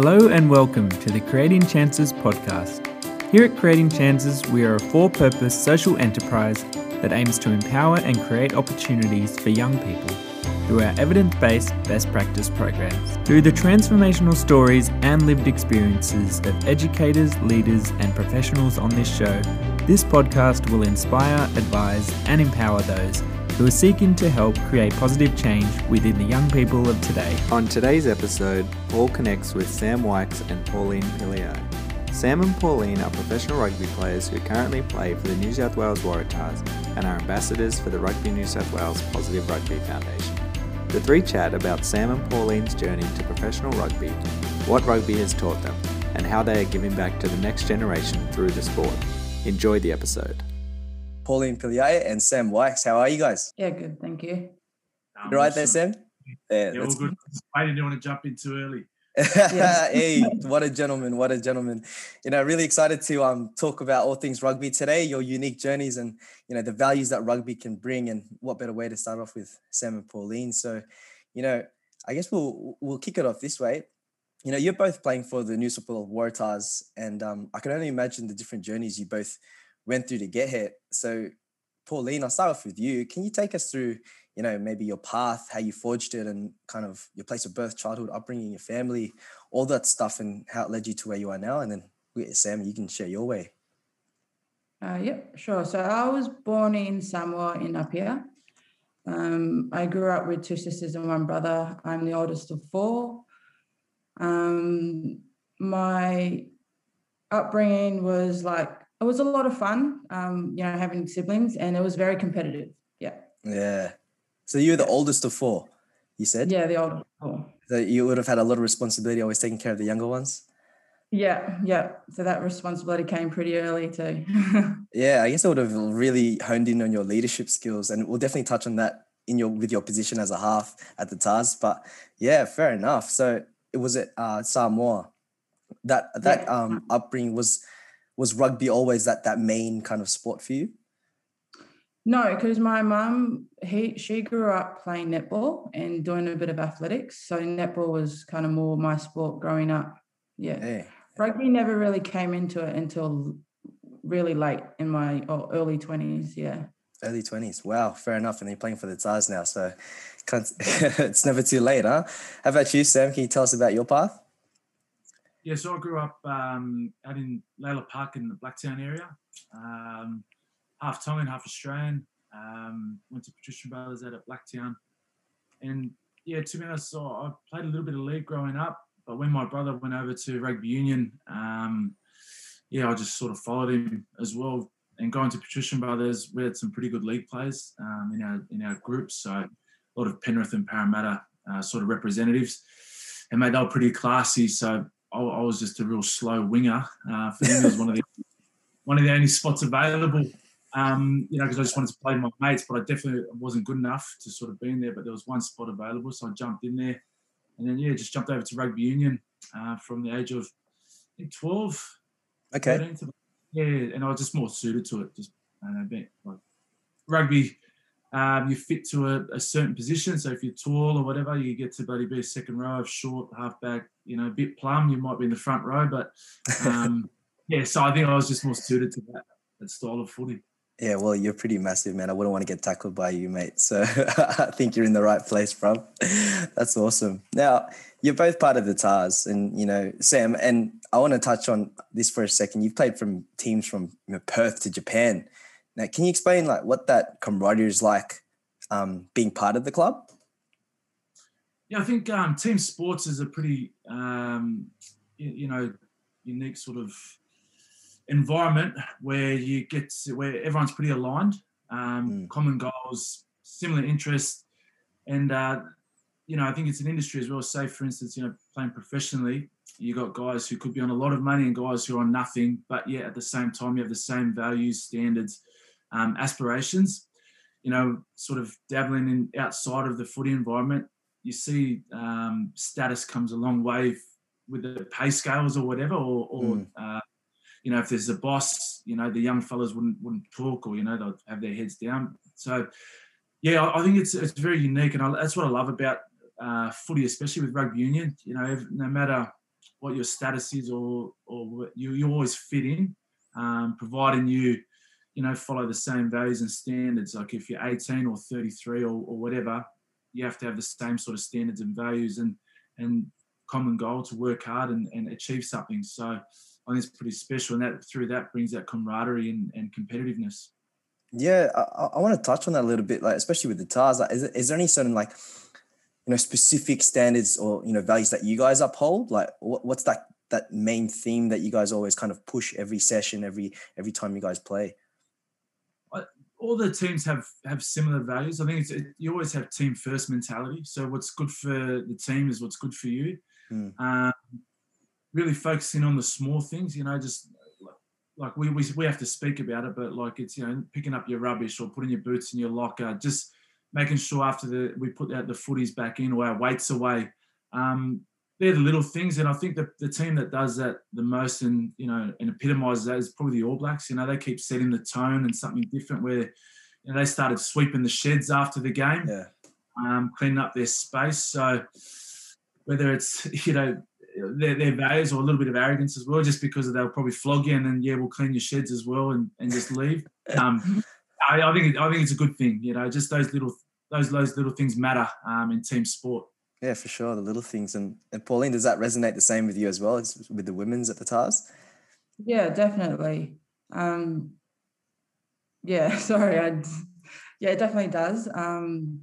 Hello and welcome to the Creating Chances podcast. Here at Creating Chances, we are a for purpose social enterprise that aims to empower and create opportunities for young people through our evidence based best practice programs. Through the transformational stories and lived experiences of educators, leaders, and professionals on this show, this podcast will inspire, advise, and empower those who are seeking to help create positive change within the young people of today. On today's episode, Paul connects with Sam Wykes and Pauline Piliae. Sam and Pauline are professional rugby players who currently play for the New South Wales Waratahs and are ambassadors for the Rugby New South Wales Positive Rugby Foundation. The three chat about Sam and Pauline's journey to professional rugby, what rugby has taught them, and how they are giving back to the next generation through the sport. Enjoy the episode. Pauline Piliae and Sam Wykes. How are you guys? Yeah, good. Thank you. You right there, Sam? Yeah, yeah all good. I didn't want to jump in too early. hey, what a gentleman! What a gentleman! You know, really excited to um talk about all things rugby today, your unique journeys, and you know the values that rugby can bring. And what better way to start off with Sam and Pauline? So, you know, I guess we'll we'll kick it off this way. You know, you're both playing for the New South Wales Waratahs, and um, I can only imagine the different journeys you both went through to get here. So, Pauline, I'll start off with you. Can you take us through, you know, maybe your path, how you forged it, and kind of your place of birth, childhood, upbringing, your family, all that stuff, and how it led you to where you are now? And then, Sam, you can share your way. Uh, yep, sure. So I was born in Samoa in Apia. Um, I grew up with two sisters and one brother. I'm the oldest of four. Um, my upbringing was like it was a lot of fun, um, you know, having siblings, and it was very competitive. Yeah. Yeah. So you were the oldest of four, you said? Yeah, the oldest four. So you would have had a lot of responsibility always taking care of the younger ones? Yeah, yeah. So that responsibility came pretty early too. yeah, I guess I would have really honed in on your leadership skills, and we'll definitely touch on that in your with your position as a half at the Tahs. But yeah, fair enough. So it was at uh, Samoa. That that yeah. um, upbringing was was rugby always that that main kind of sport for you? No, because my mum, he she grew up playing netball and doing a bit of athletics. So netball was kind of more my sport growing up. Yeah. Hey. Rugby never really came into it until really late in my early 20s. Yeah. Early 20s. Wow, fair enough. And you're playing for the Tahs now. So it's never too late, huh? How about you, Sam? Can you tell us about your path? Yeah, so I grew up um, out in Lalor Park in the Blacktown area. Um, half Tongan, half Australian. Um, went to Patrician Brothers out at Blacktown. And yeah, to be honest, so I played a little bit of league growing up. But when my brother went over to rugby union, um, yeah, I just sort of followed him as well. And going to Patrician Brothers, we had some pretty good league players um, in our in our group. So a lot of Penrith and Parramatta uh, sort of representatives. And mate, they were pretty classy. So I, I was just a real slow winger. Uh, for him, it was one of the one of the only spots available. Um, you know, because I just wanted to play with my mates, but I definitely wasn't good enough to sort of be in there. But there was one spot available, so I jumped in there, and then yeah, just jumped over to rugby union uh, from the age of I think twelve. Okay. Yeah, and I was just more suited to it. Just I don't know, like rugby um, you fit to a, a, certain position. So if you're tall or whatever, you get to bloody be a second row of short, half back, you know, a bit plumb, you might be in the front row. But um, yeah, so I think I was just more suited to that, that style of footy. Yeah, well, you're pretty massive, man. I wouldn't want to get tackled by you, mate. So I think you're in the right place, bro. That's awesome. Now, you're both part of the Tahs, and you know, Sam, and I want to touch on this for a second. You've played from teams from you know, Perth to Japan. Now, can you explain like what that camaraderie is like um, being part of the club? Yeah, I think um, team sports is a pretty um, you, you, know unique sort of environment where you get to, where everyone's pretty aligned, um, mm. common goals, similar interests, and uh, you know I think it's an industry as well. Say for instance, you know playing professionally, you got guys who could be on a lot of money and guys who are on nothing, but yet at the same time you have the same values, standards, um, aspirations. You know, sort of dabbling in outside of the footy environment, you see um, status comes a long way with the pay scales or whatever, or, or mm. uh, you know, if there's a boss, you know, the young fellas wouldn't wouldn't talk, or you know, they'll have their heads down. So, yeah, I, I think it's it's very unique, and I, that's what I love about uh, footy, especially with rugby union. You know, no matter what your status is or or you you always fit in, um, providing you you know follow the same values and standards. Like if you're 18 or 33 or, or whatever, you have to have the same sort of standards and values and and common goal to work hard and, and achieve something. So I think it's pretty special, and that through that brings that camaraderie and, and competitiveness. Yeah, I, I want to touch on that a little bit, like especially with the Tahs. Like, is, is there any certain like you know specific standards or you know values that you guys uphold? Like, what, what's that that main theme that you guys always kind of push every session, every every time you guys play? All the teams have have similar values. I think it's, it, you always have team first mentality. So what's good for the team is what's good for you. Mm. Um, really focusing on the small things, you know, just like we, we we have to speak about it, but like it's you know picking up your rubbish or putting your boots in your locker, just making sure after the we put out the footies back in or our weights away. Um, they're the little things, and I think that the team that does that the most and you know and epitomises that is probably the All Blacks. You know, they keep setting the tone and something different. Where you know they started sweeping the sheds after the game, Yeah, um, cleaning up their space. So whether it's you know their, their values or a little bit of arrogance as well, just because they'll probably flog you and then yeah, we'll clean your sheds as well and, and just leave. Um, I, I think it, I think it's a good thing. You know, just those little those those little things matter um, in team sport. Yeah, for sure. The little things, and and Pauline, does that resonate the same with you as well as with the women's at the Tahs? Yeah, definitely. Um, yeah, sorry. I, yeah, it definitely does. Um,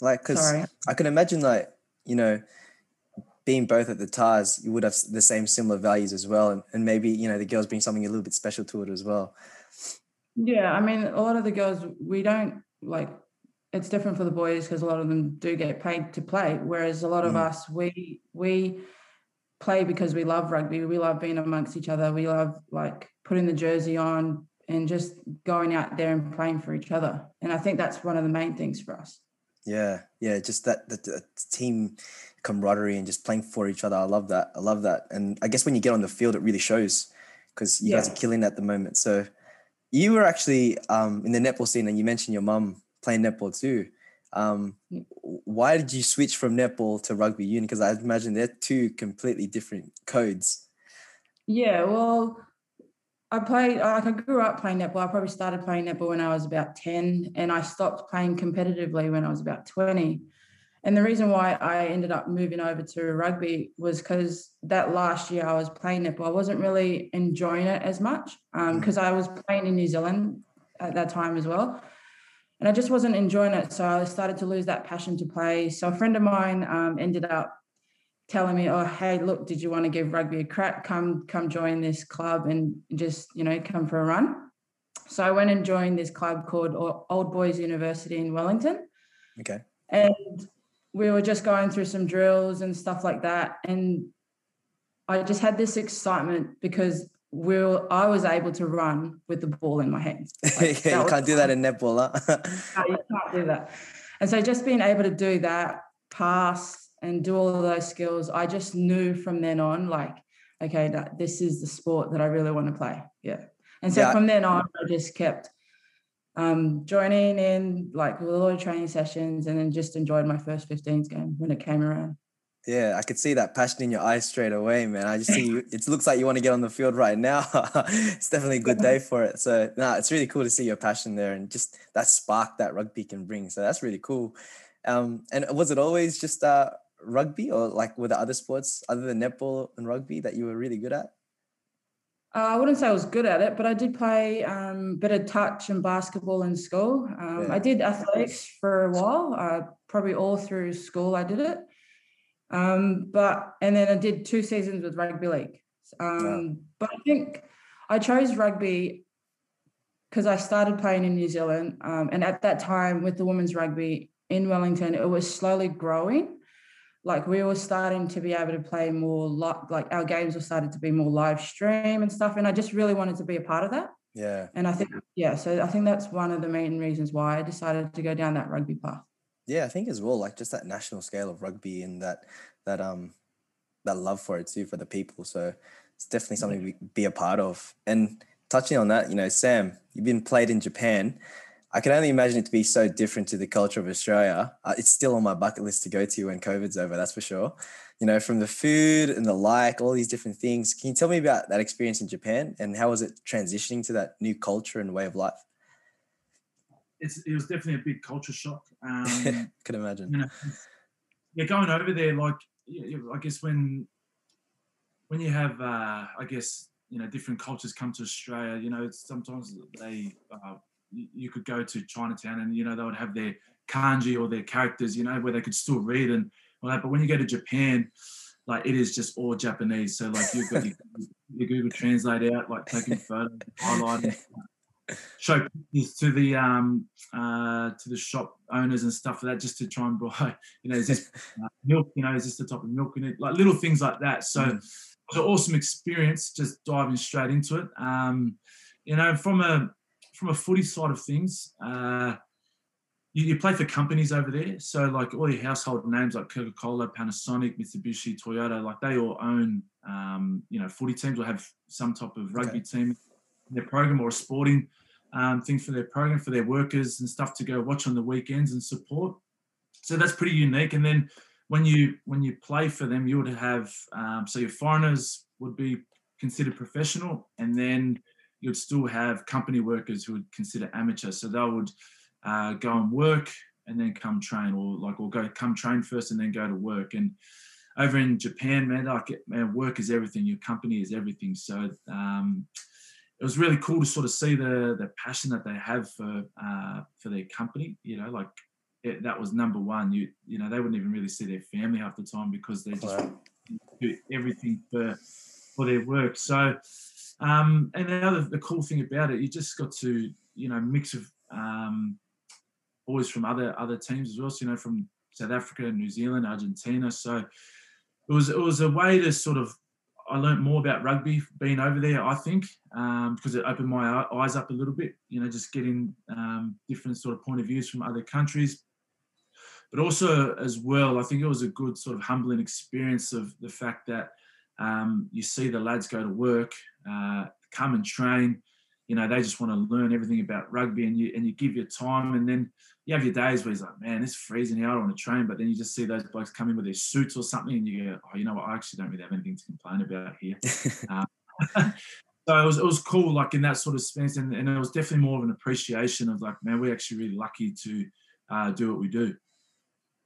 Like, because. I can imagine, like, you know, being both at the Tahs, you would have the same similar values as well. And, and maybe, you know, the girls bring something a little bit special to it as well. Yeah, I mean, a lot of the girls, we don't like. It's different for the boys because a lot of them do get paid to play, whereas a lot of Mm. us, we we play because we love rugby. We love being amongst each other. We love like putting the jersey on and just going out there and playing for each other. And I think that's one of the main things for us. Yeah, yeah, just that, the, that team camaraderie and just playing for each other. I love that. I love that. And I guess when you get on the field, it really shows because you guys are killing at the moment. So you were actually um, in the netball scene, and you mentioned your mum playing netball too. Um, why did you switch from netball to rugby union? Because I imagine they're two completely different codes. Yeah, well, I played. Like I grew up playing netball. I probably started playing netball when I was about ten, and I stopped playing competitively when I was about twenty. And the reason why I ended up moving over to rugby was because that last year I was playing netball. I wasn't really enjoying it as much because I was playing in New Zealand at that time as well. And I just wasn't enjoying it. So I started to lose that passion to play. So a friend of mine um, ended up telling me, "Oh, hey, look, did you want to give rugby a crack? Come, come join this club and just, you know, come for a run." So I went and joined this club called Old Boys University in Wellington, Okay. and we were just going through some drills and stuff like that, and I just had this excitement because were, I was able to run with the ball in my hands. Like, yeah, you can't do that in netball, huh? no, you can't do that. And so just being able to do that, pass and do all of those skills, I just knew from then on, like, okay, that this is the sport that I really want to play. Yeah. And so Yeah. from then on, I just kept um, joining in like a lot of training sessions and then just enjoyed my first 15s game when it came around. Yeah, I could see that passion in your eyes straight away, man. I just see you. It looks like you want to get on the field right now. it's definitely a good day for it. So, no, it's really cool to see your passion there and just that spark that rugby can bring. So that's really cool. Um, and was it always just uh, rugby, or like were there other sports other than netball and rugby that you were really good at? Uh, I wouldn't say I was good at it, but I did play um, a bit of touch and basketball in school. Um, Yeah. I did athletics for a while, uh, probably all through school. I did it, um, but and then I did two seasons with rugby league. Um, But I think I chose rugby because I started playing in New Zealand, um, and at that time with the women's rugby in Wellington, it was slowly growing. Like we were starting to be able to play more li- like our games were started to be more live stream and stuff and i just really wanted to be a part of that. Yeah, and i think yeah so i think that's one of the main reasons why i decided to go down that rugby path yeah, I think as well, like just that national scale of rugby and that that um that love for it too for the people. So it's definitely something we be a part of. And touching on that, you know, Sam, you've been played in Japan. I can only imagine it to be so different to the culture of Australia. Uh, it's still on my bucket list to go to when COVID's over, that's for sure. You know, from the food and the like, all these different things. Can you tell me about that experience in Japan and how was it transitioning to that new culture and way of life? It's, it was definitely a big culture shock. Um, can imagine. You know, yeah, going over there, like I guess when when you have, uh, I guess you know, different cultures come to Australia. You know, sometimes they uh, you could go to Chinatown and you know they would have their kanji or their characters, you know, where they could still read and all that. But when you go to Japan, like it is just all Japanese. So like you've got your, your Google Translate out, like taking photos, highlighting, show pictures to the um uh to the shop owners and stuff for that, just to try and buy, you know, is this uh, milk? You know, is this the type of milk in it? Like little things like that. So. Mm. It was an awesome experience, just diving straight into it. Um, you know, from a from a footy side of things, uh, you, you, play for companies over there. So like all your household names like Coca-Cola, Panasonic, Mitsubishi, Toyota, like they all own, um, you know, footy teams or have some type of rugby okay. team their program or a sporting um, thing for their program for their workers and stuff to go watch on the weekends and support. So that's pretty unique. And then when you when you play for them, you would have um, so your foreigners would be considered professional, and then you'd still have company workers who would consider amateur. So they would uh, go and work and then come train, or like, or go come train first and then go to work. And over in Japan, man, like, man, work is everything. Your company is everything. So um, it was really cool to sort of see the the passion that they have for uh, for their company. You know, like it, that was number one. You you know, they wouldn't even really see their family half the time because they just wow. do everything for for their work. So um, and the other the cool thing about it, you just got to you know mix of um, boys from other other teams as well. So, you know, from South Africa, New Zealand, Argentina. So it was it was a way to sort of I learned more about rugby being over there. I think um, because it opened my eyes up a little bit. You know, just getting um, different sort of point of views from other countries. But also as well, I think it was a good sort of humbling experience of the fact that um, you see the lads go to work, uh, come and train. You know, they just want to learn everything about rugby, and you and you give your time, and then you have your days where he's like, man, it's freezing here, I don't want to train. But then you just see those blokes come in with their suits or something, and you go, oh, you know what, I actually don't really have anything to complain about here. um, so it was it was cool, like in that sort of space, and, and it was definitely more of an appreciation of like, man, we're actually really lucky to uh, do what we do.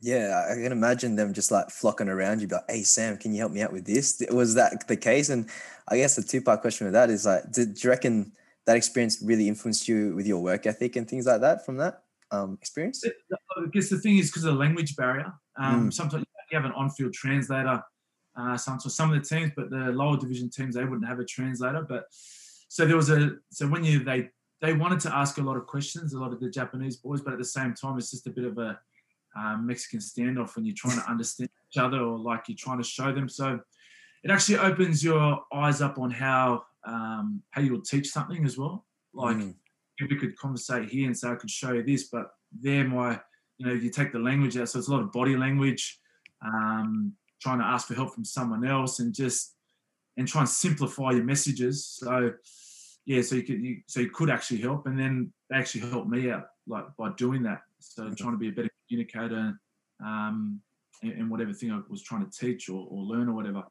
Yeah, I can imagine them just like flocking around you, like, "Hey Sam, can you help me out with this?" Was that the case? And I guess the two part question with that is like, did do you reckon that experience really influenced you with your work ethic and things like that from that um, experience? I guess the thing is because of the language barrier. Um, mm. Sometimes you have an on-field translator. Uh, sometimes some of the teams, but the lower division teams they wouldn't have a translator. But so there was a so when you they they wanted to ask a lot of questions, a lot of the Japanese boys, but at the same time it's just a bit of a um, Mexican standoff when you're trying to understand each other or like you're trying to show them. So it actually opens your eyes up on how um, how you'll teach something as well. Like mm. We could conversate here and say I could show you this, but there my you know you take the language out, so it's a lot of body language, um, trying to ask for help from someone else, and just and try and simplify your messages. So yeah, so you could you, so you could actually help, and then they actually helped me out like by doing that. So trying to be a better communicator um, in, in, whatever thing I was trying to teach or, or learn or whatever.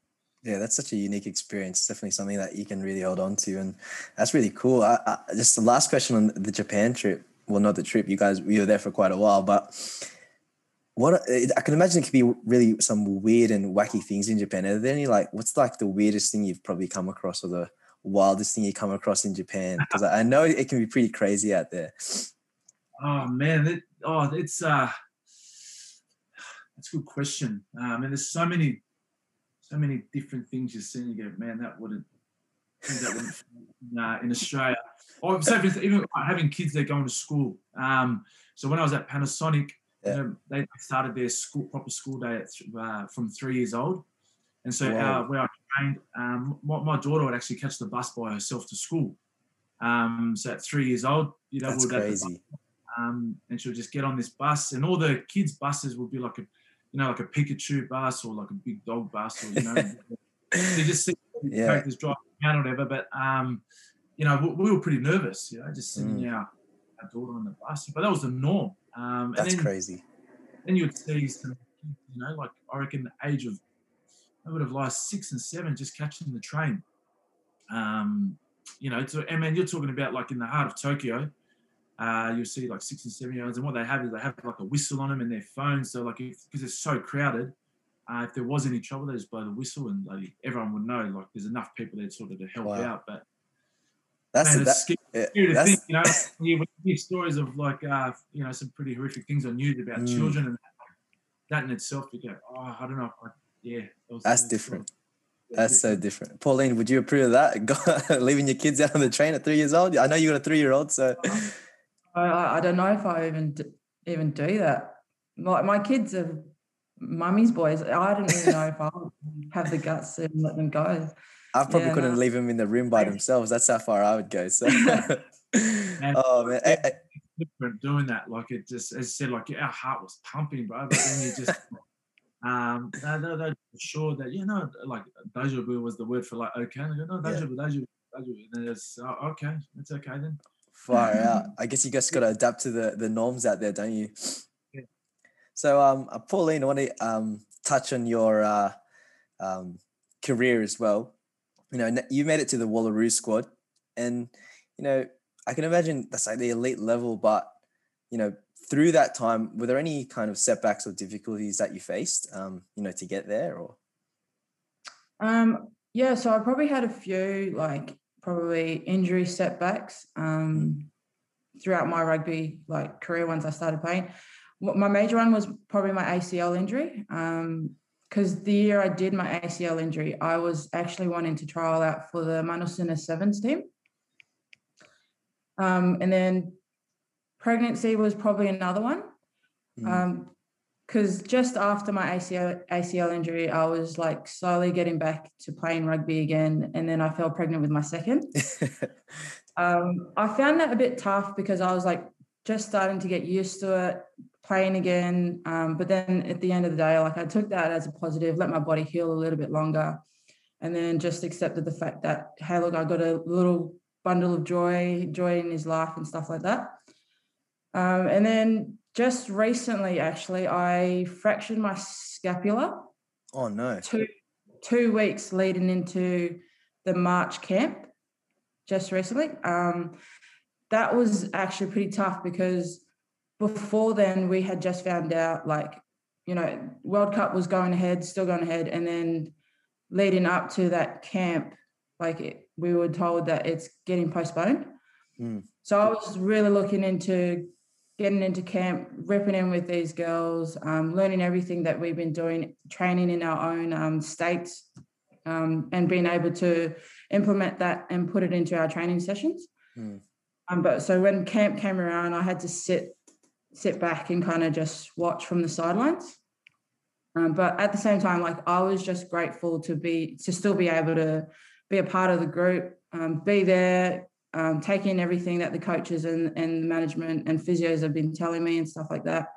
Yeah, that's such a unique experience. Definitely something that you can really hold on to, and that's really cool. I, I, just the last question on the Japan trip. Well, not the trip. You guys, we were there for quite a while, but what I can imagine it could be really some weird and wacky things in Japan. Are there any like what's like the weirdest thing you've probably come across, or the wildest thing you come across in Japan? Because I know it can be pretty crazy out there. Oh man, it, oh it's uh that's a good question. Um, and there's so many, so many different things you see and you go, man, that wouldn't, that wouldn't uh, in Australia. Or so even having kids that are going to school. Um, so when I was at Panasonic, yeah. you know, they started their school proper school day at, uh, from three years old. And so uh, where I trained, um, my, my, daughter would actually catch the bus by herself to school. Um, so at three years old, you know, that's crazy. Um, and she'll just get on this bus, and all the kids' buses will be like a you know, like a Pikachu bus or like a big dog bus or, you know, they just see yeah. characters driving around or whatever. But, um, you know, we, we, were pretty nervous, you know, just sitting mm. out our daughter on the bus, but that was the norm. Um, That's and then, crazy. then you would see some, you know, like I reckon the age of, I would have like six and seven just catching the train. Um, you know, to, and man, you're talking about like in the heart of Tokyo, uh, you'll see like six and seven year olds, and what they have is they have like a whistle on them and their phones. So like, because it's so crowded, uh, if there was any trouble, they just blow the whistle, and like, everyone would know like there's enough people there sort of to help Wow. out. But That's man, that, it's scary yeah, scary to think, you know, you hear stories of like, uh, you know, some pretty horrific things on news about Mm. children, and that in itself, you go, oh, I don't know, I, yeah, that was- That's different. that's so different. Pauline, would you approve of that? Leaving your kids out on the train at three years old? I know you got a three year old, so I, I, I don't know if I even even do that. My my kids are mummy's boys. I don't even know if I'll have the guts to let them go. I probably Yeah, couldn't no. leave them in the room by themselves. That's how far I would go. So, oh man, Eh, eh, different doing that. Like it just, as I said, like our heart was pumping, bro. But then you just, um, they, they, they were sure that you know, like daijoubu was the word for like okay. And go, no, Yeah. daijoubu, deja vu, daijoubu. And then it's oh, okay, it's okay then. Far out. I guess you just got to adapt to the the norms out there, don't you? Yeah. So, um, uh, Pauline, I want to um touch on your uh, um, career as well. You know, you made it to the Wallaroo squad, and you know, I can imagine that's like the elite level. But you know, through that time, were there any kind of setbacks or difficulties that you faced? Um, you know, to get there, or Um, yeah, so I probably had a few like probably injury setbacks um, throughout my rugby like career once I started playing. My major one was probably my ACL injury. Um, because the year I did my ACL injury, I was actually wanting to trial out for the Manusina Sevens team. Um, and then pregnancy was probably another one. Mm. Because just after my ACL ACL injury, I was like slowly getting back to playing rugby again, and then I fell pregnant with my second. Um, I found that a bit tough because I was like just starting to get used to it, playing again. Um, but then at the end of the day, like I took that as a positive, let my body heal a little bit longer, and then just accepted the fact that hey, look, I got a little bundle of joy, joy in his life and stuff like that. Um, and then just recently, actually, I fractured my scapula oh no, two two weeks leading into the March camp just recently. Um, that was actually pretty tough because before then we had just found out like you know World Cup was going ahead, still going ahead, and then leading up to that camp, like it, we were told that it's getting postponed. Mm. So I was really looking into getting into camp, ripping in with these girls, um, learning everything that we've been doing, training in our own um, states, um, and being able to implement that and put it into our training sessions. Mm. Um, but so when camp came around, I had to sit sit back and kind of just watch from the sidelines. Um, but at the same time, like I was just grateful to be to still be able to be a part of the group, um, be there, um, take in everything that the coaches and and the management and physios have been telling me and stuff like that.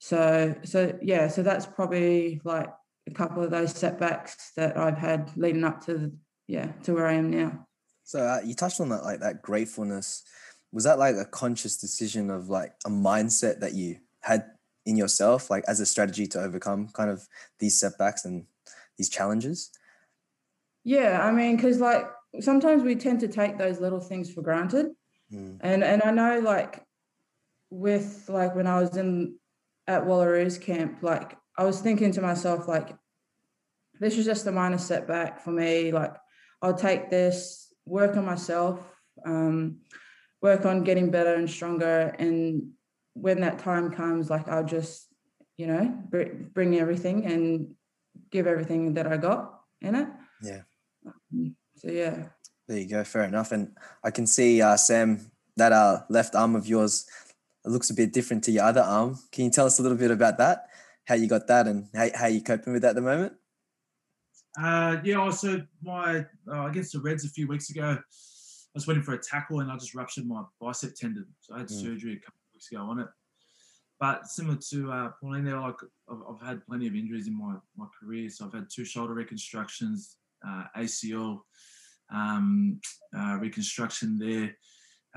So so yeah, so that's probably like a couple of those setbacks that I've had leading up to the, yeah to where I am now. So uh, you touched on that, like that gratefulness. Was that like a conscious decision of like a mindset that you had in yourself, like as a strategy to overcome kind of these setbacks and these challenges? Yeah, I mean, because like sometimes we tend to take those little things for granted, Mm. and and I know like with like when I was in at Wallaroo's camp, like I was thinking to myself like, this is just a minor setback for me. Like I'll take this, work on myself, um, work on getting better and stronger, and when that time comes, like I'll just you know br- bring everything and give everything that I got in it. Yeah. So yeah. There you go. Fair enough. And I can see, uh, Sam, that uh, left arm of yours looks a bit different to your other arm. Can you tell us a little bit about that? How you got that and how, how you coping with that at the moment? Uh, yeah, also my uh, against the Reds a few weeks ago, I was waiting for a tackle and I just ruptured my bicep tendon. So I had Mm. surgery a couple of weeks ago on it. But similar to uh, Pauline, there, like I've, I've had plenty of injuries in my my career. So I've had two shoulder reconstructions, ACL um, uh, reconstruction there.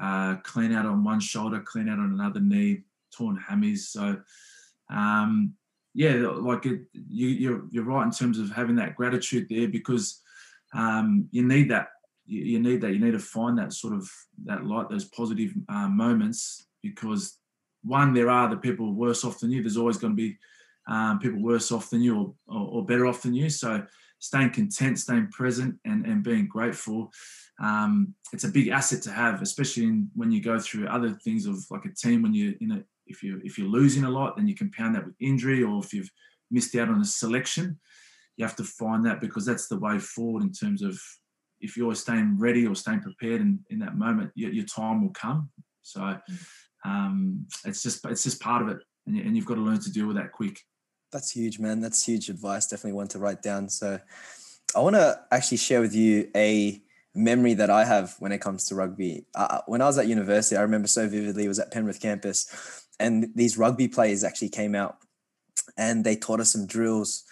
uh, clean out on one shoulder, clean out on another knee, torn hammies. So, um, yeah, like it, you, you're you're right in terms of having that gratitude there because um, you need that. You, you, need that. You need to find that sort of that light, those positive uh, moments because one, there are the people worse off than you. There's always going to be um, people worse off than you or, or, or, better off than you. So staying content, staying present, and, and being grateful, um, it's a big asset to have, especially in, when you go through other things of like a team. When you're in a, if you if you're losing a lot, then you compound that with injury, or if you've missed out on a selection, you have to find that because that's the way forward in terms of if you're staying ready or staying prepared in, in that moment, your, your time will come. So mm. um, it's just it's just part of it, and, you, and you've got to learn to deal with that quick. That's huge, man. That's huge advice. Definitely one to write down. So I want to actually share with you a memory that I have when it comes to rugby. Uh, when I was at university, I remember so vividly. It was at Penrith campus, and these rugby players actually came out, and they taught us some drills,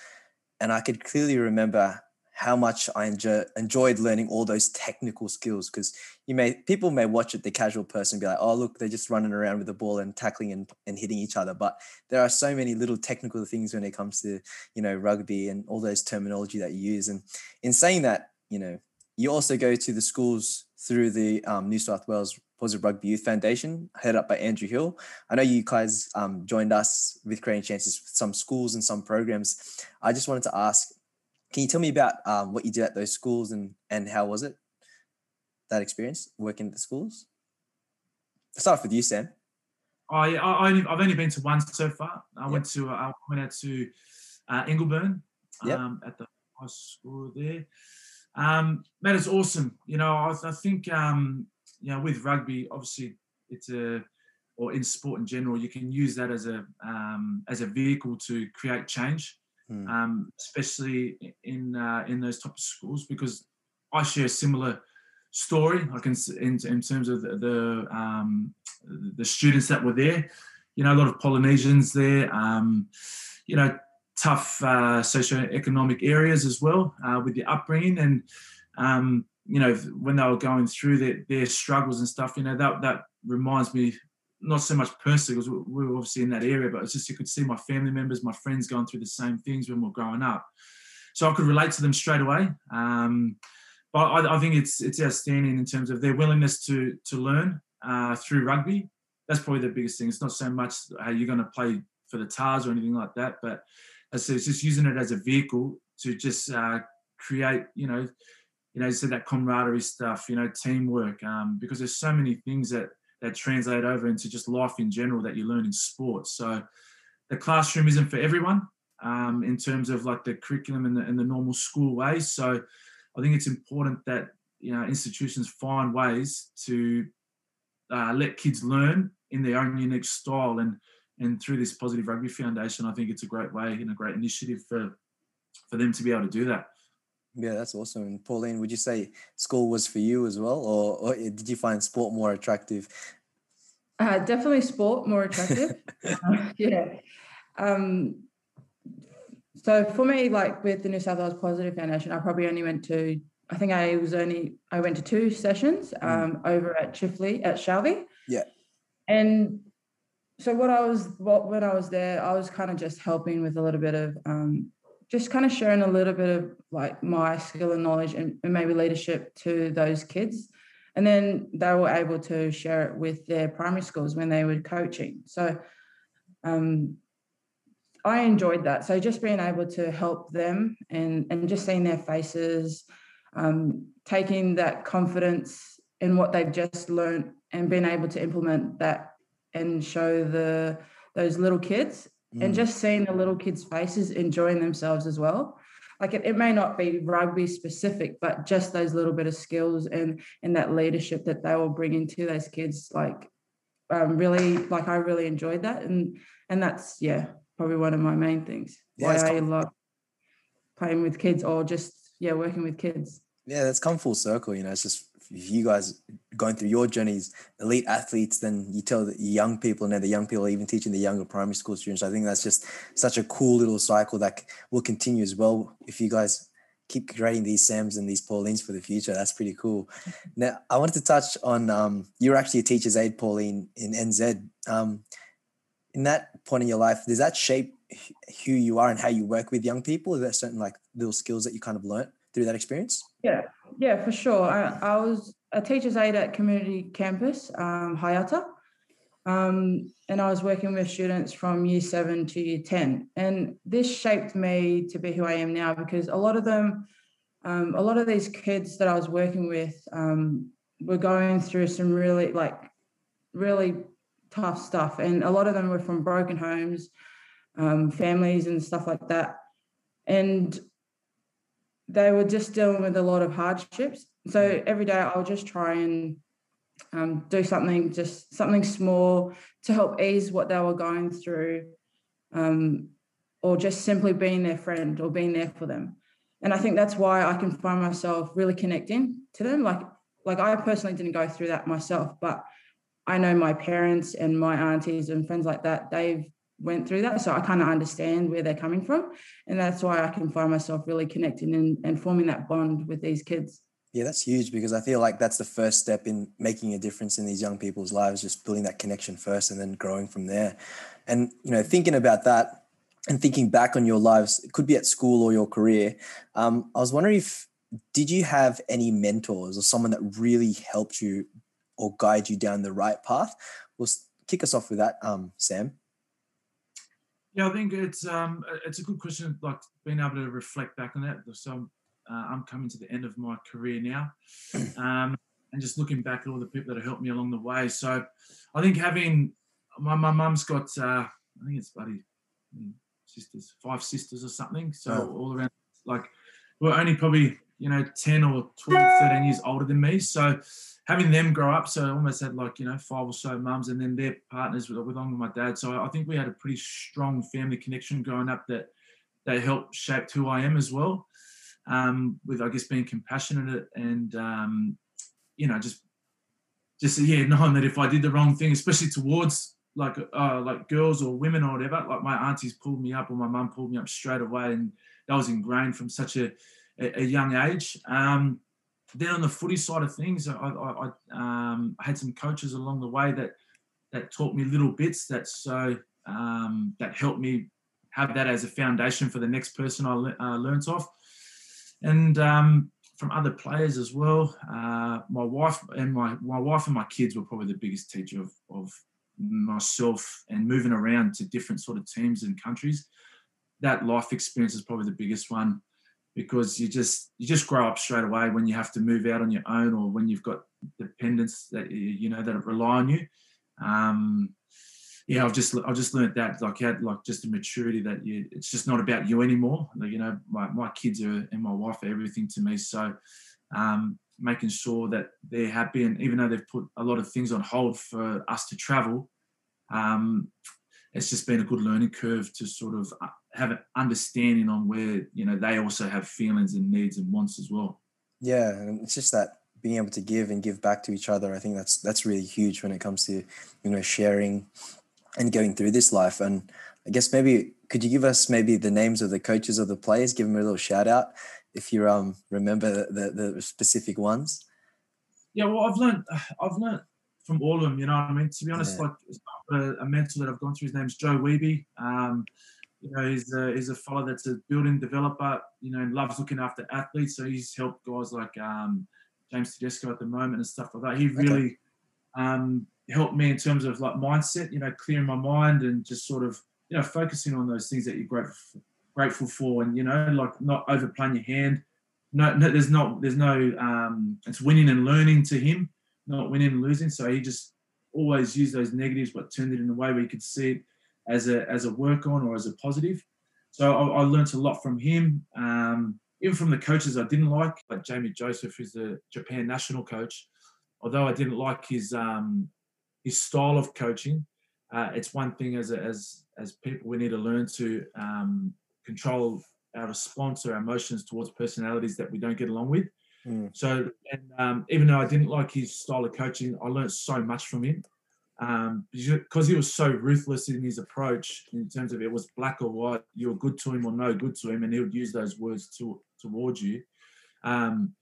and I could clearly remember how much I enjoy, enjoyed learning all those technical skills because you may people may watch it the casual person be like oh look they're just running around with the ball and tackling and, and hitting each other but there are so many little technical things when it comes to you know rugby and all those terminology that you use and in saying that you know you also go to the schools through the um, New South Wales Positive Rugby Youth Foundation, headed up by Andrew Hill. I know you guys um, joined us with Creating Chances, with some schools and some programs. I just wanted to ask, can you tell me about um, what you did at those schools and and how was it that experience working at the schools? I'll start off with you, Sam. Oh I only, I've only been to one so far. I yep. went to uh, I went out to uh, Ingleburn yep. um, at the high school there. Um, man, it's awesome. You know, I, I think um, you know with rugby, obviously it's a or in sport in general, you can use that as a um, as a vehicle to create change mm. um, especially in uh, in those type of schools, because I share a similar story. I can in, in terms of the the, um, the students that were there. You know, a lot of Polynesians there. Um, you know, tough uh, socioeconomic areas as well uh, with the upbringing and. Um, you know, when they were going through their, their struggles and stuff, you know, that that reminds me not so much personally because we were obviously in that area, but it's just you could see my family members, my friends going through the same things when we are growing up. So I could relate to them straight away. Um, but I, I, think it's it's outstanding in terms of their willingness to to learn uh, through rugby. That's probably the biggest thing. It's not so much how you're going to play for the Tahs or anything like that, but as I said, it's just using it as a vehicle to just uh, create, you know, you know, said that camaraderie stuff, you know, teamwork, um, because there's so many things that that translate over into just life in general that you learn in sports. So the classroom isn't for everyone um, in terms of like the curriculum and the, and the normal school ways. So I think it's important that you know institutions find ways to uh, let kids learn in their own unique style and and through this positive rugby foundation i think it's a great way and a great initiative for for them to be able to do that yeah, that's awesome. And Pauline, would you say school was for you as well, or, or did you find sport more attractive? Uh, definitely sport more attractive. uh, yeah. Um, so for me, like with the New South Wales Positive Foundation, I probably only went to, I think I was only, I went to two sessions mm. um, mm. over at Chifley, at Shalvey. Yeah. And so what I was, what, when I was there, I was kind of just helping with a little bit of um, just kind of sharing a little bit of like my skill and knowledge and, and, maybe leadership to those kids. And then they were able to share it with their primary schools when they were coaching. So um, I enjoyed that. So just being able to help them and, and just seeing their faces, um, taking that confidence in what they've just learned and being able to implement that and show the those little kids mm. and just seeing the little kids' faces enjoying themselves as well. Like it, it may not be rugby specific, but just those little bit of skills and and that leadership that they will bring into those kids, like um, really, like I really enjoyed that, and and that's yeah, probably one of my main things. Yeah, why I love playing with kids or just yeah, working with kids. Yeah, that's come full circle. You know, it's just you guys going through your journeys, elite athletes, then you tell the young people, and then the young people even teaching the younger primary school students. I think that's just such a cool little cycle that will continue as well if you guys keep creating these Sams and these Paulines for the future. That's pretty cool. Now, I wanted to touch on um, you were actually a teacher's aide, Pauline, in NZ. Um, in that point in your life, does that shape who you are and how you work with young people? Is there certain like little skills that you kind of learnt through that experience? Yeah, yeah, for sure. I, I was a teacher's aide at community campus, um, Hayata. Um, and I was working with students from year seven to year 10. And this shaped me to be who I am now because a lot of them, um, a lot of these kids that I was working with um, were going through some really, like, really tough stuff. And a lot of them were from broken homes, um, families, and stuff like that. And they were just dealing with a lot of hardships. So every day I would just try and um, do something just something small to help ease what they were going through um, or just simply being their friend or being there for them. And i think that's why i can find myself really connecting to them. Like like i personally didn't go through that myself but i know my parents and my aunties and friends like that they've went through that so i kind of understand where they're coming from and that's why i can find myself really connecting and, and forming that bond with these kids yeah, that's huge because I feel like that's the first step in making a difference in these young people's lives, just building that connection first and then growing from there. And, you know, thinking about that and thinking back on your lives, it could be at school or your career. Um, I was wondering if, did you have any mentors or someone that really helped you or guide you down the right path? We'll kick us off with that, um, Sam. Yeah, I think it's um, it's a good question. Like being able to reflect back on that. So uh, I'm coming to the end of my career now, um, and just looking back at all the people that have helped me along the way. So I think having my my mum's got uh, I think it's bloody mm, sisters, five sisters or something. So oh. all around like we're only probably you know 10 or 12 13 years older than me. So having them grow up so i almost had like you know five or so mums and then their partners with, along with my dad. So i think we had a pretty strong family connection growing up that they helped shape who i am as well um, with I guess being compassionate and um, you know just just yeah knowing that if I did the wrong thing, especially towards like uh, like girls or women or whatever, like my aunties pulled me up or my mum pulled me up straight away, and that was ingrained from such a, a, a young age. Um, then on the footy side of things, I, I, I, um, had some coaches along the way that that taught me little bits that so um, that helped me have that as a foundation for the next person I le- uh, learnt off and um, from other players as well. Uh, my wife and my my wife and my kids were probably the biggest teacher of, of myself and moving around to different sort of teams and countries. That life experience is probably the biggest one because you just you just grow up straight away when you have to move out on your own or when you've got dependents that you know that rely on you. Um, yeah, I've just I've just learned that like had like just a maturity that you it's just not about you anymore. Like you know, my, my kids are and my wife are everything to me. So um, making sure that they're happy and even though they've put a lot of things on hold for us to travel, um, it's just been a good learning curve to sort of uh, have an understanding on where you know they also have feelings and needs and wants as well. Yeah, and it's just that being able to give and give back to each other. I think that's that's really huge when it comes to you know sharing and going through this life. And I guess maybe could you give us maybe the names of the coaches or the players? Give them a little shout out if you um remember the, the specific ones. Yeah, well, I've learned I've learned from all of them. You know what I mean? To be honest, yeah. like a, a, mentor that I've gone through, his name's Joe Weeby. Um, you know, he's a, he's a fellow that's a building developer. You know, and loves looking after athletes. So he's helped guys like um, James Tedesco at the moment and stuff like that. He really okay. um, helped me in terms of like mindset, you know, clearing my mind and just sort of, you know, focusing on those things that you're grateful grateful for and you know, like not overplaying your hand. No, no there's not there's no um it's winning and learning to him, not winning and losing. So he just always used those negatives but turned it in a way where you could see it as a as a work on or as a positive. So I, I learned a lot from him. Um, even from the coaches I didn't like, like Jamie Joseph, who's the Japan national coach. Although I didn't like his um, his style of coaching. Uh, it's one thing as a, as as people we need to learn to um, control our response or our emotions towards personalities that we don't get along with. Mm. So, and um, even though I didn't like his style of coaching, I learned so much from him um, because he was so ruthless in his approach in terms of it was black or white, you were good to him or no good to him, and he would use those words to towards you, um,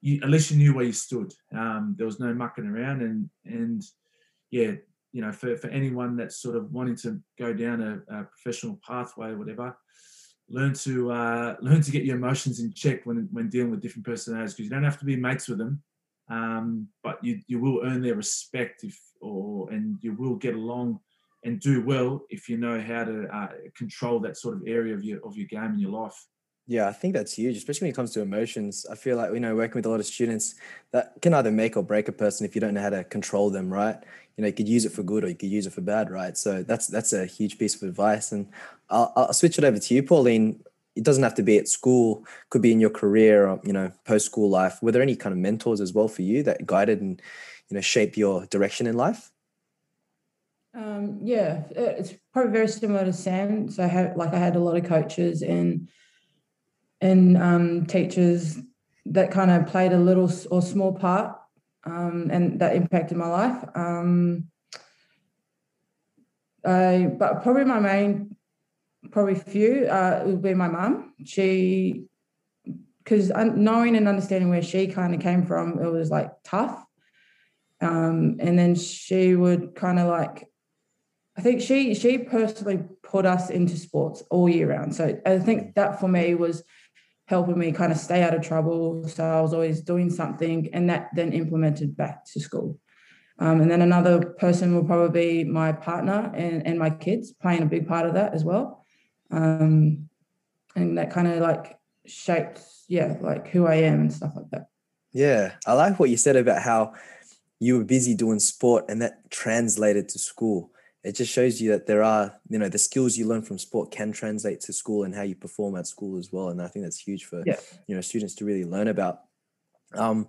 you at least you knew where you stood. Um, there was no mucking around, and and yeah, you know, for, for anyone that's sort of wanting to go down a, a professional pathway or whatever, learn to uh, learn to get your emotions in check when when dealing with different personalities because you don't have to be mates with them, um, but you you will earn their respect if or and you will get along and do well if you know how to uh, control that sort of area of your of your game in your life. Yeah, I think that's huge, especially when it comes to emotions. I feel like, you know, working with a lot of students that can either make or break a person if you don't know how to control them, right? You know, you could use it for good or you could use it for bad, right? So that's that's a huge piece of advice. And I'll, I'll switch it over to you, Pauline. It doesn't have to be at school, could be in your career or, you know, post school life. Were there any kind of mentors as well for you that guided and, you know, shaped your direction in life? Um, yeah, it's probably very similar to Sam. So I had like I had a lot of coaches and and um, teachers that kind of played a little or small part um, and that impacted my life. Um, I, but probably my main, probably few, uh, would be my mum. She, because knowing and understanding where she kind of came from, it was like tough. Um, and then she would kind of like, I think she she personally put us into sports all year round. So I think that for me was helping me kind of stay out of trouble. So I was always doing something, and that then implemented back to school. Um, and then another person will probably be my partner and, and my kids, playing a big part of that as well. Um, and that kind of like shaped, yeah, like who I am and stuff like that. Yeah, I like what you said about how you were busy doing sport and that translated to school it just shows you that there are you know the skills you learn from sport can translate to school and how you perform at school as well and i think that's huge for yeah. you know students to really learn about um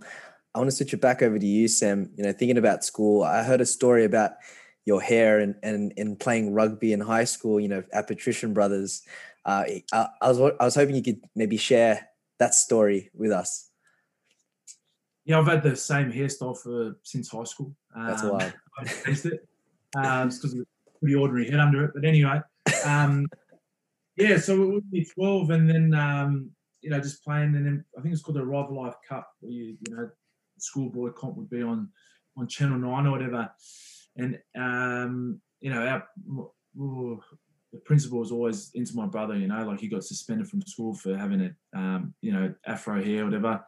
i want to switch it back over to you sam you know thinking about school i heard a story about your hair and and, and playing rugby in high school you know at patrician brothers uh, I, I was i was hoping you could maybe share that story with us yeah i've had the same hairstyle for since high school um, that's wild i it um, because of pretty ordinary head under it. But anyway, um, yeah, so it would be 12 and then, um, you know, just playing. And then I think it's called the Arrive Alive Cup, where you, you know, schoolboy comp would be on on Channel 9 or whatever. And, um, you know, our, ooh, the principal was always into my brother, you know, like he got suspended from school for having a um, you know, afro hair, whatever.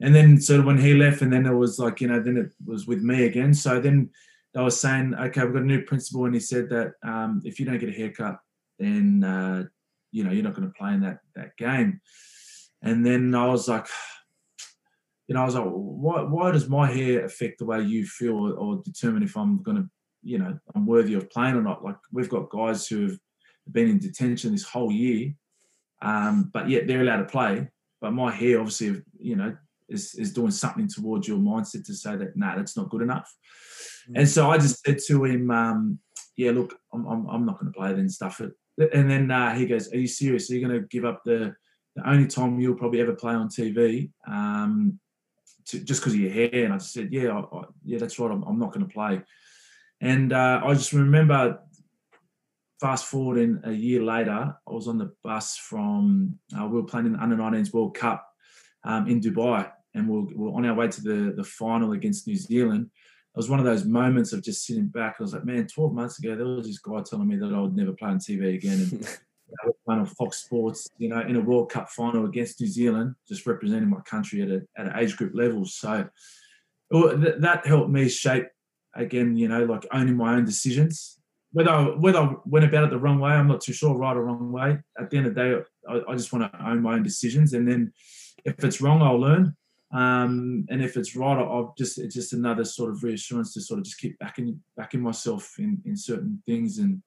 And then sort of when he left, and then it was like, you know, then it was with me again. So then they were saying, okay, we've got a new principal, and he said that um, if you don't get a haircut, then uh, you know you're not going to play in that that game. And then I was like, you know, I was like, why why does my hair affect the way you feel or, or determine if I'm going to, you know, I'm worthy of playing or not? Like we've got guys who have been in detention this whole year, um, but yet they're allowed to play. But my hair, obviously, you know, is is doing something towards your mindset to say that nah, that's not good enough. And so I just said to him, um, "Yeah, look, I'm, I'm, I'm not going to play then stuff it." And then uh, he goes, "Are you serious? Are you going to give up the the only time you'll probably ever play on TV um, to, just because of your hair?" And I said, "Yeah, I, I, yeah, that's right. I'm, I'm not going to play." And uh, I just remember. Fast forward in a year later, I was on the bus from uh, we were playing in the under 19s World Cup um, in Dubai, and we we're, we we're on our way to the the final against New Zealand it was one of those moments of just sitting back. I was like, man, 12 months ago, there was this guy telling me that I would never play on TV again. And I was playing on Fox Sports, you know, in a World Cup final against New Zealand, just representing my country at, a, at an age group level. So that helped me shape, again, you know, like owning my own decisions. Whether I, whether I went about it the wrong way, I'm not too sure, right or wrong way. At the end of the day, I, I just want to own my own decisions. And then if it's wrong, I'll learn. Um, and if it's right, I'll just it's just another sort of reassurance to sort of just keep backing backing myself in in certain things, and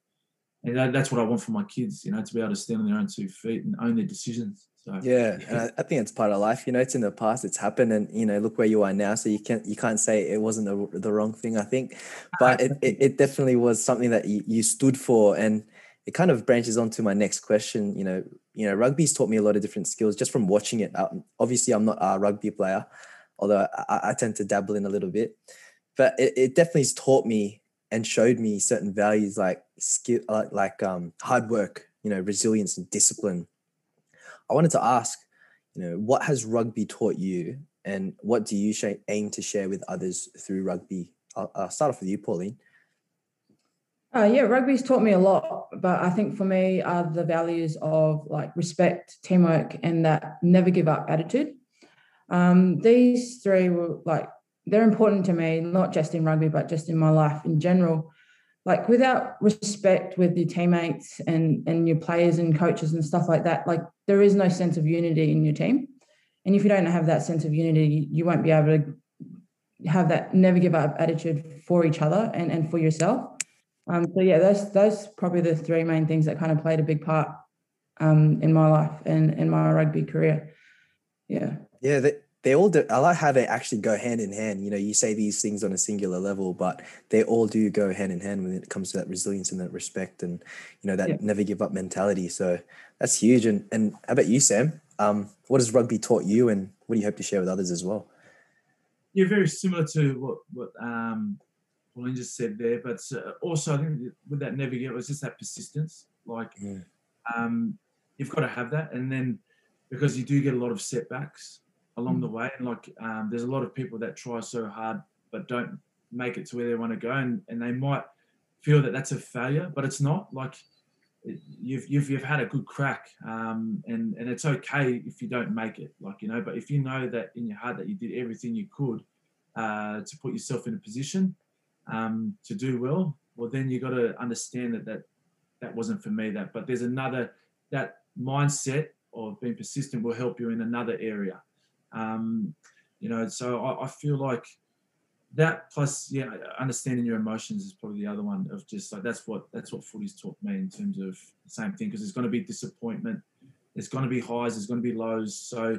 and that, that's what I want for my kids, you know, to be able to stand on their own two feet and own their decisions. So, yeah, yeah. I, I, think it's part of life. You know, it's in the past, it's happened, and you know, look where you are now. So you can't you can't say it wasn't the, the wrong thing. I think, but it, it, it definitely was something that you, you stood for, and it kind of branches on to my next question. You know, you know, rugby's taught me a lot of different skills just from watching it. Um, obviously, I'm not a rugby player, although I, I tend to dabble in a little bit. But it, it definitely has taught me and showed me certain values like skill, like, like um, hard work, you know, resilience and discipline. I wanted to ask, you know, what has rugby taught you, and what do you sh- aim to share with others through rugby? I'll, I'll start off with you, Pauline. Uh, yeah, rugby's taught me a lot, but I think for me are the values of like respect, teamwork, and that never give up attitude. Um, these three were like they're important to me, not just in rugby, but just in my life in general. Like without respect with your teammates and and your players and coaches and stuff like that, like there is no sense of unity in your team. And if you don't have that sense of unity, you won't be able to have that never give up attitude for each other and, and for yourself. Um, so yeah, those those probably the three main things that kind of played a big part um, in my life and in my rugby career. Yeah. Yeah, they, they all do. I like how they actually go hand in hand. You know, you say these things on a singular level, but they all do go hand in hand when it comes to that resilience and that respect and you know that yeah. never give up mentality. So that's huge. And and how about you, Sam? Um, what has rugby taught you, and what do you hope to share with others as well? Yeah, very similar to what what um, Pauline just said there, but uh, also I think with that never give, it was just that persistence. Like yeah. um, you've got to have that, and then because you do get a lot of setbacks along mm. the way, and like um, there's a lot of people that try so hard but don't make it to where they want to go, and, and they might feel that that's a failure, but it's not. Like you've you've you've had a good crack, um, and and it's okay if you don't make it. Like you know, but if you know that in your heart that you did everything you could uh, to put yourself in a position um, to do well, well then you got to understand that that that wasn't for me. That but there's another that mindset of being persistent will help you in another area. Um, you know, so I, I feel like that plus yeah understanding your emotions is probably the other one of just like that's what that's what footy's taught me in terms of the same thing because there's going to be disappointment there's going to be highs there's going to be lows so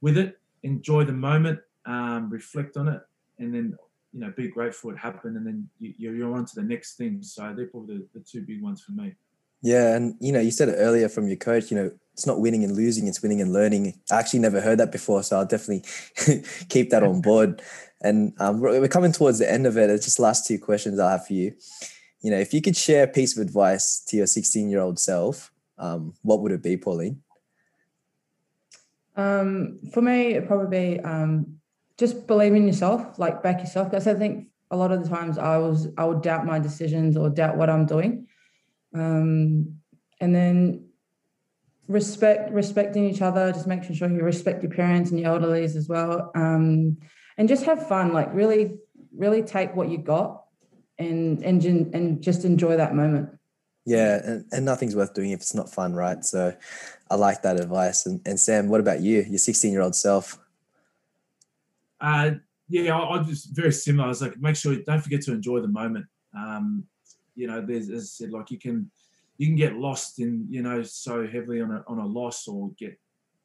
with it enjoy the moment um, reflect on it and then you know, be grateful it happened, and then you, you're on to the next thing. So they're probably the, the two big ones for me. Yeah, and you know, you said it earlier from your coach. You know, it's not winning and losing; it's winning and learning. I actually never heard that before, so I'll definitely keep that on board. And um, we're coming towards the end of it. It's just last two questions I have for you. You know, if you could share a piece of advice to your 16 year old self, um, what would it be, Pauline? Um, for me, it'd probably um, just believe in yourself, like back yourself. Because I think a lot of the times I was I would doubt my decisions or doubt what I'm doing, um, and then respect respecting each other, just making sure you respect your parents and your elderlies as well, um, and just have fun. Like really, really take what you got and and and just enjoy that moment. Yeah, and, and nothing's worth doing if it's not fun, right? So I like that advice. And, and Sam, what about you, your 16 year old self? Uh, yeah, I, I just very similar. I was like, make sure don't forget to enjoy the moment. Um, you know, there's as I said, like you can you can get lost in you know so heavily on a on a loss or get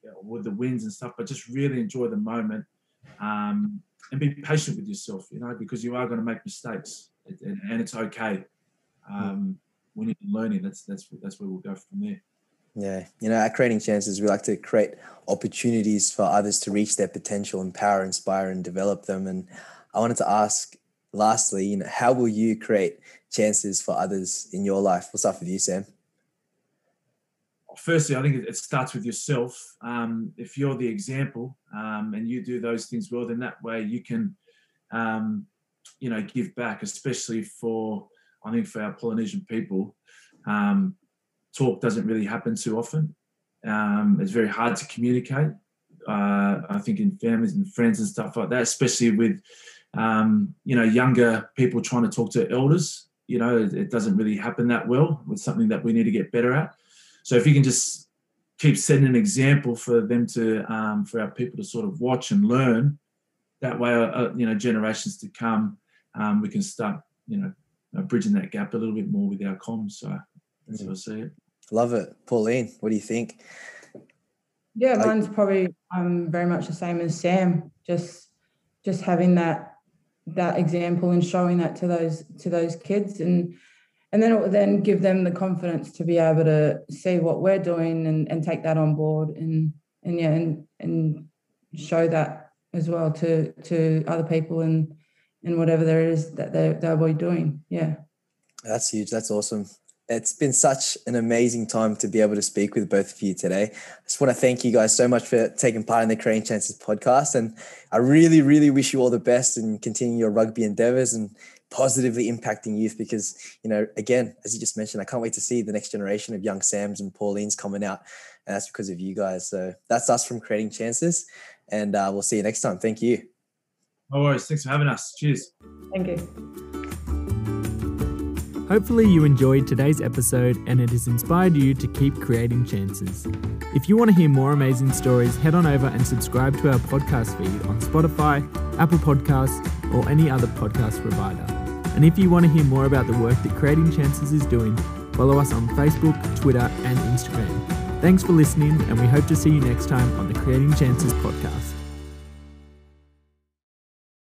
you know, with the wins and stuff, but just really enjoy the moment um, and be patient with yourself. You know, because you are going to make mistakes and, and it's okay. Um, when you're learning, that's that's that's where we'll go from there. Yeah, you know, at Creating Chances, we like to create opportunities for others to reach their potential, empower, inspire, and develop them. And I wanted to ask, lastly, you know, how will you create chances for others in your life? What's up with you, Sam? Firstly, I think it starts with yourself. Um, if you're the example um, and you do those things well, then that way you can, um, you know, give back, especially for, I think, for our Polynesian people. Um, talk doesn't really happen too often. Um, it's very hard to communicate. Uh, I think in families and friends and stuff like that, especially with um, you know younger people trying to talk to elders. You know, it, it, doesn't really happen that well. It's something that we need to get better at. So if you can just keep setting an example for them to um, for our people to sort of watch and learn, that way, uh, uh you know, generations to come, um, we can start you know bridging that gap a little bit more with our comms. So that's mm. how I see it. Love it. Pauline, what do you think? Yeah, mine's probably um, very much the same as Sam. Just just having that that example and showing that to those to those kids and and then it will then give them the confidence to be able to see what we're doing and, and take that on board and and yeah and and show that as well to to other people and and whatever there is that they they'll be doing. Yeah. That's huge. That's awesome. It's been such an amazing time to be able to speak with both of you today. I just want to thank you guys so much for taking part in the Creating Chances podcast. And I really, really wish you all the best and continue your rugby endeavors and positively impacting youth because, you know, again, as you just mentioned, I can't wait to see the next generation of young Sams and Paulines coming out. And that's because of you guys. So that's us from Creating Chances. And uh, we'll see you next time. Thank you. No worries. Thanks for having us. Cheers. Thank you. Hopefully, you enjoyed today's episode and it has inspired you to keep creating chances. If you want to hear more amazing stories, head on over and subscribe to our podcast feed on Spotify, Apple Podcasts, or any other podcast provider. And if you want to hear more about the work that Creating Chances is doing, follow us on Facebook, Twitter, and Instagram. Thanks for listening, and we hope to see you next time on the Creating Chances podcast.